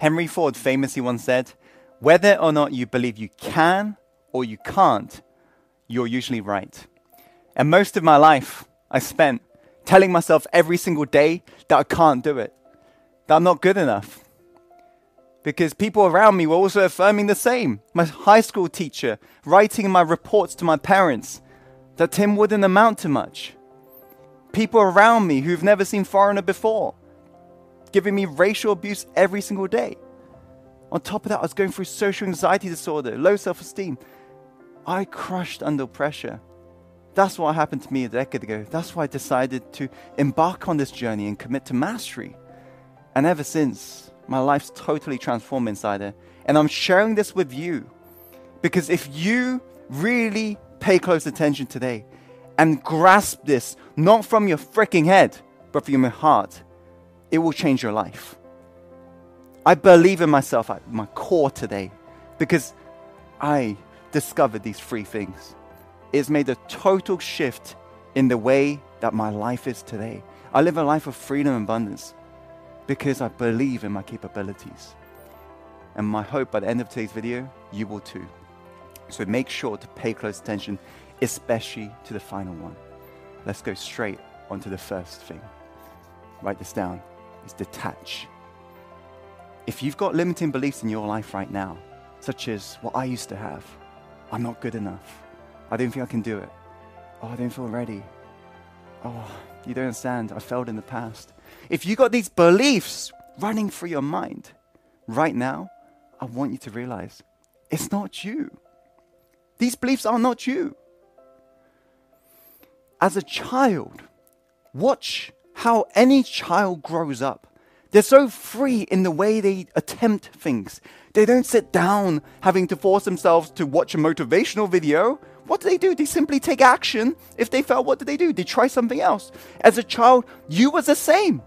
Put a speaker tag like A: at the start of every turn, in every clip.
A: Henry Ford famously once said, Whether or not you believe you can or you can't, you're usually right. And most of my life I spent telling myself every single day that I can't do it, that I'm not good enough. Because people around me were also affirming the same. My high school teacher writing my reports to my parents that Tim wouldn't amount to much. People around me who've never seen foreigner before, giving me racial abuse every single day. On top of that, I was going through social anxiety disorder, low self esteem. I crushed under pressure. That's what happened to me a decade ago. That's why I decided to embark on this journey and commit to mastery. And ever since, my life's totally transformed inside it. And I'm sharing this with you because if you really pay close attention today and grasp this, not from your freaking head, but from your heart, it will change your life. I believe in myself at my core today because I discovered these three things. It's made a total shift in the way that my life is today. I live a life of freedom and abundance because I believe in my capabilities. And my hope by the end of today's video, you will too. So make sure to pay close attention, especially to the final one. Let's go straight onto the first thing. Write this down. Is detach. If you've got limiting beliefs in your life right now, such as what I used to have, I'm not good enough. I don't think I can do it. Oh, I don't feel ready. Oh, you don't understand. I failed in the past. If you've got these beliefs running through your mind right now, I want you to realize it's not you. These beliefs are not you. As a child, watch how any child grows up. They're so free in the way they attempt things. They don't sit down having to force themselves to watch a motivational video. What do they do? They simply take action. If they fail, what do they do? They try something else. As a child, you was the same.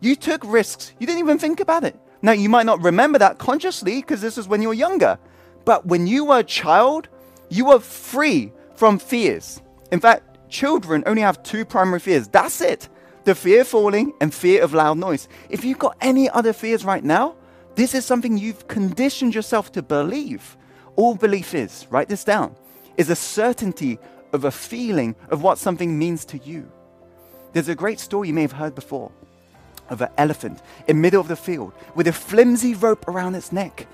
A: You took risks. You didn't even think about it. Now, you might not remember that consciously because this is when you were younger. But when you were a child, you were free from fears. In fact, children only have two primary fears. That's it the fear of falling and fear of loud noise. If you've got any other fears right now, this is something you've conditioned yourself to believe. All belief is, write this down, is a certainty of a feeling of what something means to you. There's a great story you may have heard before of an elephant in middle of the field with a flimsy rope around its neck.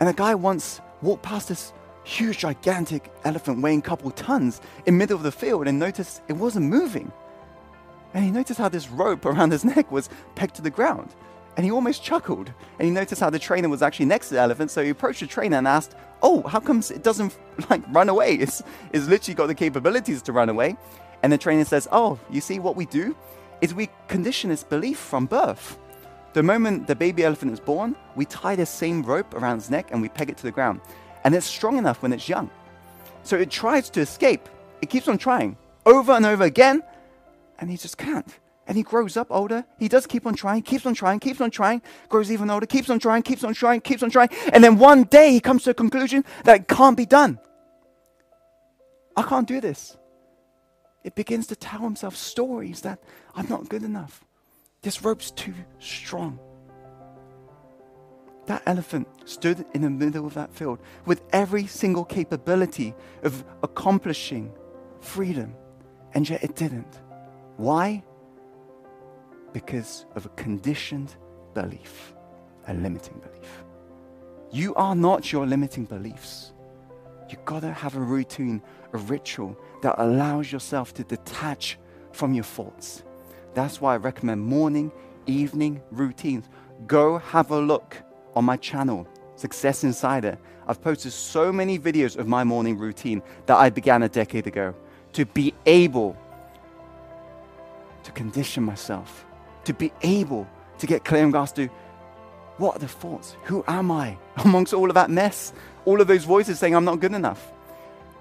A: And a guy once walked past this huge, gigantic elephant weighing a couple tons in middle of the field and noticed it wasn't moving. And he noticed how this rope around his neck was pegged to the ground. And he almost chuckled. And he noticed how the trainer was actually next to the elephant. So he approached the trainer and asked, Oh, how comes it doesn't like run away? It's, it's literally got the capabilities to run away. And the trainer says, Oh, you see what we do? Is we condition its belief from birth. The moment the baby elephant is born, we tie the same rope around its neck and we peg it to the ground. And it's strong enough when it's young. So it tries to escape. It keeps on trying over and over again and he just can't. And he grows up older. He does keep on trying, keeps on trying, keeps on trying, grows even older, keeps on trying, keeps on trying, keeps on trying. And then one day he comes to a conclusion that it can't be done. I can't do this. It begins to tell himself stories that I'm not good enough. This rope's too strong. That elephant stood in the middle of that field with every single capability of accomplishing freedom, and yet it didn't. Why? Because of a conditioned belief, a limiting belief. You are not your limiting beliefs. You've got to have a routine, a ritual that allows yourself to detach from your thoughts. That's why I recommend morning, evening routines. Go have a look on my channel, Success Insider. I've posted so many videos of my morning routine that I began a decade ago to be able condition myself, to be able to get clear and grasp to what are the thoughts? Who am I amongst all of that mess? All of those voices saying I'm not good enough.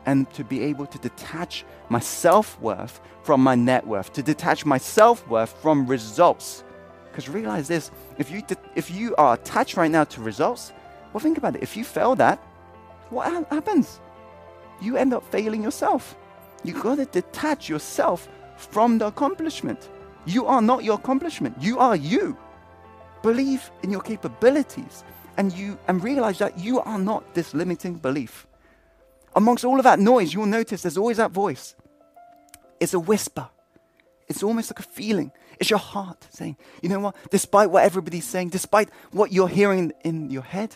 A: And to be able to detach my self worth from my net worth, to detach my self worth from results. Because realize this if you, de- if you are attached right now to results, well, think about it. If you fail that, what ha- happens? You end up failing yourself. You got to detach yourself from the accomplishment. You are not your accomplishment. You are you. Believe in your capabilities and you and realize that you are not this limiting belief. Amongst all of that noise, you'll notice there's always that voice. It's a whisper. It's almost like a feeling. It's your heart saying, you know what? Despite what everybody's saying, despite what you're hearing in your head,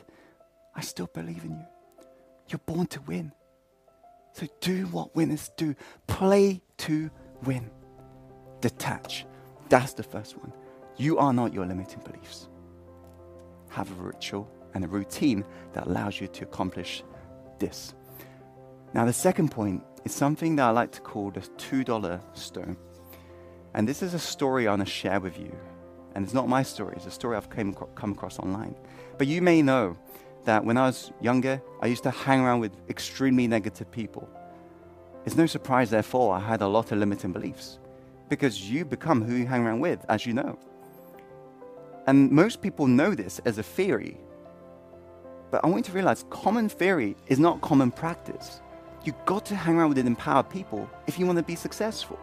A: I still believe in you. You're born to win. So do what winners do. Play to win. Detach. That's the first one. You are not your limiting beliefs. Have a ritual and a routine that allows you to accomplish this. Now, the second point is something that I like to call the $2 stone. And this is a story I want to share with you. And it's not my story, it's a story I've came, come across online. But you may know that when I was younger, I used to hang around with extremely negative people. It's no surprise, therefore, I had a lot of limiting beliefs because you become who you hang around with, as you know. And most people know this as a theory. But I want you to realize common theory is not common practice. You've got to hang around with empowered people if you want to be successful.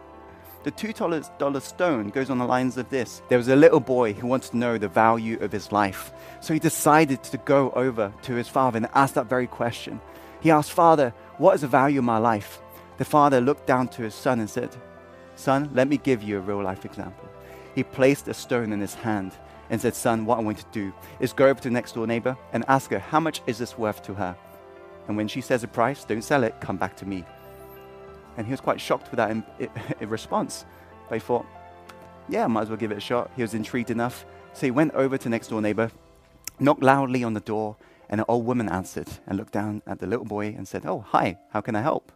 A: The $2 stone goes on the lines of this. There was a little boy who wanted to know the value of his life. So he decided to go over to his father and ask that very question. He asked, Father, what is the value of my life? The father looked down to his son and said, Son, let me give you a real life example. He placed a stone in his hand and said, Son, what I want to do is go over to the next door neighbor and ask her, How much is this worth to her? And when she says a price, don't sell it, come back to me. And he was quite shocked with that in, in response. But he thought, yeah, might as well give it a shot. He was intrigued enough. So he went over to next door neighbor, knocked loudly on the door, and an old woman answered and looked down at the little boy and said, Oh, hi, how can I help?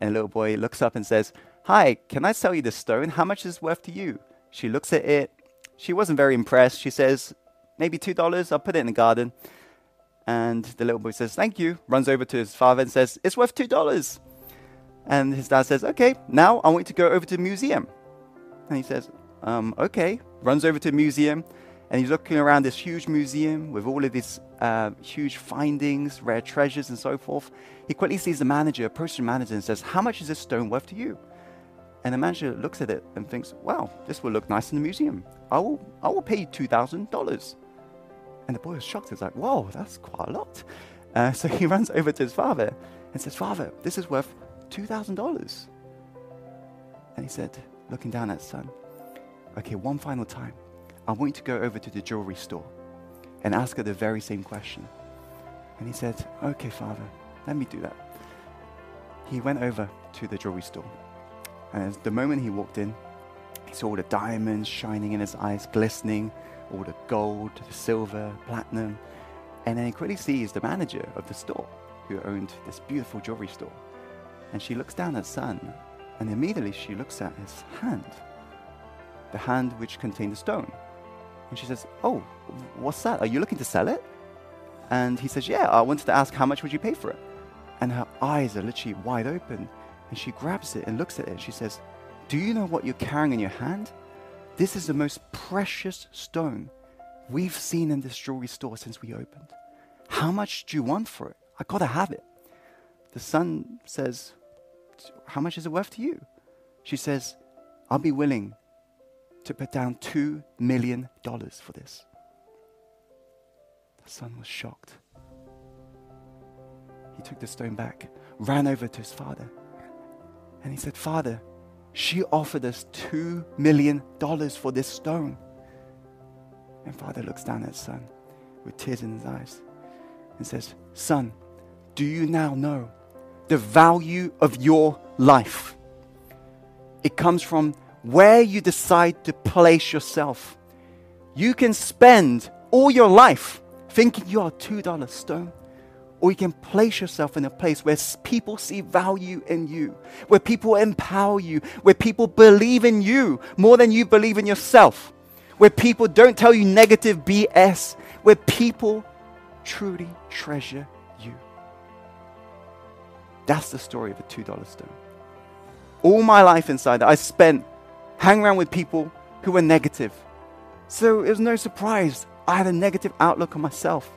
A: And the little boy looks up and says, Hi, can I sell you this stone? How much is it worth to you? She looks at it. She wasn't very impressed. She says, Maybe $2. I'll put it in the garden. And the little boy says, Thank you. Runs over to his father and says, It's worth $2. And his dad says, Okay, now I want you to go over to the museum. And he says, um, Okay. Runs over to the museum and he's looking around this huge museum with all of these uh, huge findings, rare treasures, and so forth. He quickly sees the manager, approaches the manager, and says, How much is this stone worth to you? And the manager looks at it and thinks, Wow, this will look nice in the museum. I will, I will pay you $2,000. And the boy was shocked. He's like, Whoa, that's quite a lot. Uh, so he runs over to his father and says, Father, this is worth $2,000. And he said, looking down at his son, Okay, one final time. I want you to go over to the jewelry store and ask her the very same question. And he said, Okay, father, let me do that. He went over to the jewelry store. And the moment he walked in, he saw all the diamonds shining in his eyes, glistening, all the gold, the silver, platinum. And then he quickly sees the manager of the store who owned this beautiful jewelry store. And she looks down at son, and immediately she looks at his hand, the hand which contained the stone. And she says, Oh, what's that? Are you looking to sell it? And he says, Yeah, I wanted to ask how much would you pay for it? And her eyes are literally wide open. And she grabs it and looks at it. She says, Do you know what you're carrying in your hand? This is the most precious stone we've seen in this jewelry store since we opened. How much do you want for it? I gotta have it. The son says, how much is it worth to you? She says, I'll be willing to put down $2 million for this. The son was shocked. He took the stone back, ran over to his father, and he said, Father, she offered us $2 million for this stone. And father looks down at son with tears in his eyes and says, Son, do you now know the value of your life. It comes from where you decide to place yourself. You can spend all your life thinking you are a $2 stone, or you can place yourself in a place where people see value in you, where people empower you, where people believe in you more than you believe in yourself, where people don't tell you negative BS, where people truly treasure you. that's the story of a $2 stone. All my life inside that, I spent hanging around with people who were negative. So it was no surprise I had a negative outlook on myself.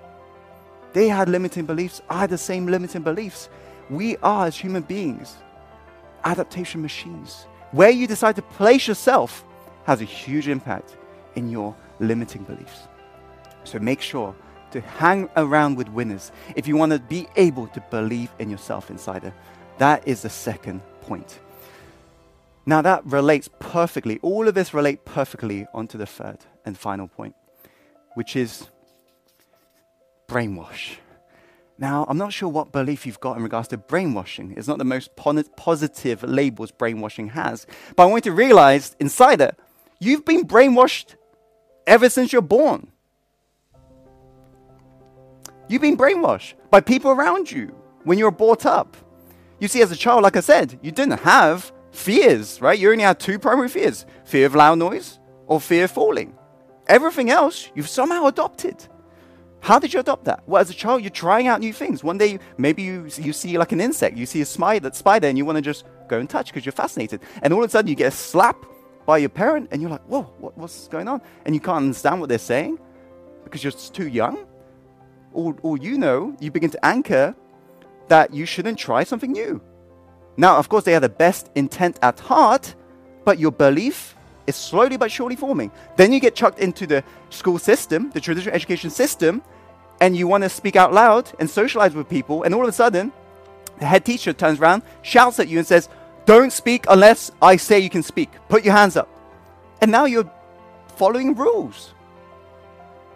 A: They had limiting beliefs. I had the same limiting beliefs. We are, as human beings, adaptation machines. Where you decide to place yourself has a huge impact in your limiting beliefs. So make sure to hang around with winners if you want to be able to believe in yourself, insider. That is the second point. Now that relates perfectly, all of this relate perfectly onto the third and final point, which is brainwash. Now, I'm not sure what belief you've got in regards to brainwashing. It's not the most positive labels brainwashing has. But I want you to realize inside it, you've been brainwashed ever since you're born. You've been brainwashed by people around you when you were brought up. You see, as a child, like I said, you didn't have fears, right? You only had two primary fears fear of loud noise or fear of falling. Everything else you've somehow adopted. How did you adopt that? Well, as a child, you're trying out new things. One day, maybe you, you see like an insect, you see a spider, spider and you want to just go and touch because you're fascinated. And all of a sudden, you get a slap by your parent, and you're like, whoa, what, what's going on? And you can't understand what they're saying because you're too young. Or, or you know, you begin to anchor that you shouldn't try something new. Now, of course, they have the best intent at heart, but your belief is slowly but surely forming. Then you get chucked into the school system, the traditional education system, and you want to speak out loud and socialize with people, and all of a sudden, the head teacher turns around, shouts at you, and says, Don't speak unless I say you can speak. Put your hands up. And now you're following rules.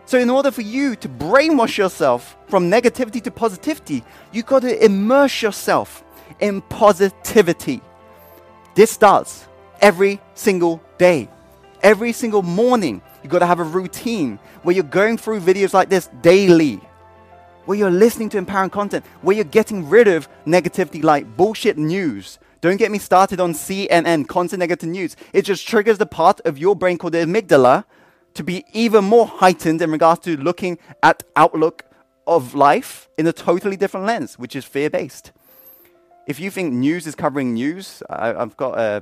A: So, in order for you to brainwash yourself from negativity to positivity, you've got to immerse yourself in positivity. This starts every single day, every single morning. You've got to have a routine where you're going through videos like this daily, where you're listening to empowering content, where you're getting rid of negativity like bullshit news. Don't get me started on CNN, constant negative news. It just triggers the part of your brain called the amygdala to be even more heightened in regards to looking at outlook of life in a totally different lens, which is fear based. If you think news is covering news, I, have got a,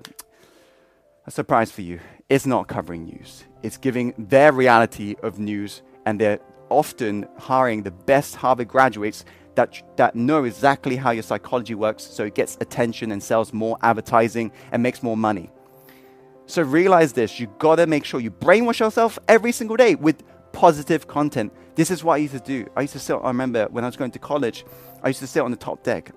A: a surprise for you. It's not covering news, it's giving their reality of news, and they're often hiring the best Harvard graduates that, that know exactly how your psychology works so it gets attention and sells more advertising and makes more money. So realize this you gotta make sure you brainwash yourself every single day with positive content. This is what I used to do. I used to sit, I remember when I was going to college, I used to sit on the top deck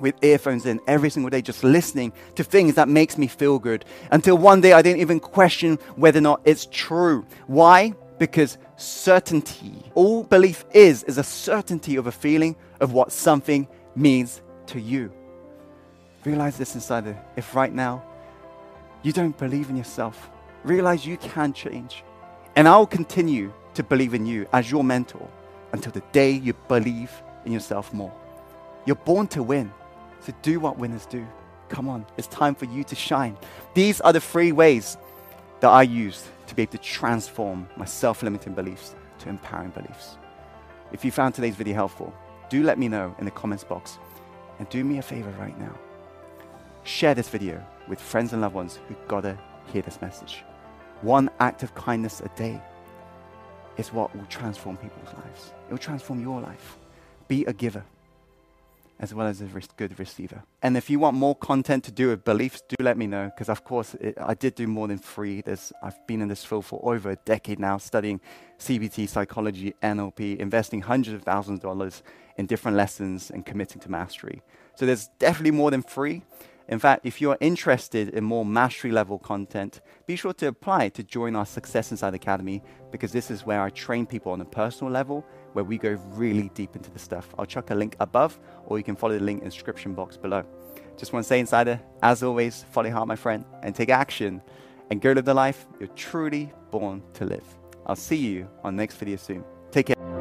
A: with earphones in every single day, just listening to things that makes me feel good. Until one day I didn't even question whether or not it's true. Why? Because certainty, all belief is, is a certainty of a feeling of what something means to you. Realize this inside If right now you don't believe in yourself, realize you can change. And I'll continue to believe in you as your mentor until the day you believe in yourself more. You're born to win, so do what winners do. Come on, it's time for you to shine. These are the three ways that I use to be able to transform my self limiting beliefs to empowering beliefs. If you found today's video helpful, do let me know in the comments box. And do me a favor right now share this video with friends and loved ones who gotta hear this message. One act of kindness a day is what will transform people's lives. It will transform your life. Be a giver as well as a good receiver. And if you want more content to do with beliefs, do let me know because, of course, it, I did do more than three. There's, I've been in this field for over a decade now, studying CBT, psychology, NLP, investing hundreds of thousands of dollars in different lessons and committing to mastery. So there's definitely more than three. In fact, if you're interested in more mastery level content, be sure to apply to join our Success Insider Academy because this is where I train people on a personal level where we go really deep into the stuff. I'll chuck a link above or you can follow the link in the description box below. Just want to say, Insider, as always, follow your heart, my friend, and take action and go live the life you're truly born to live. I'll see you on the next video soon. Take care.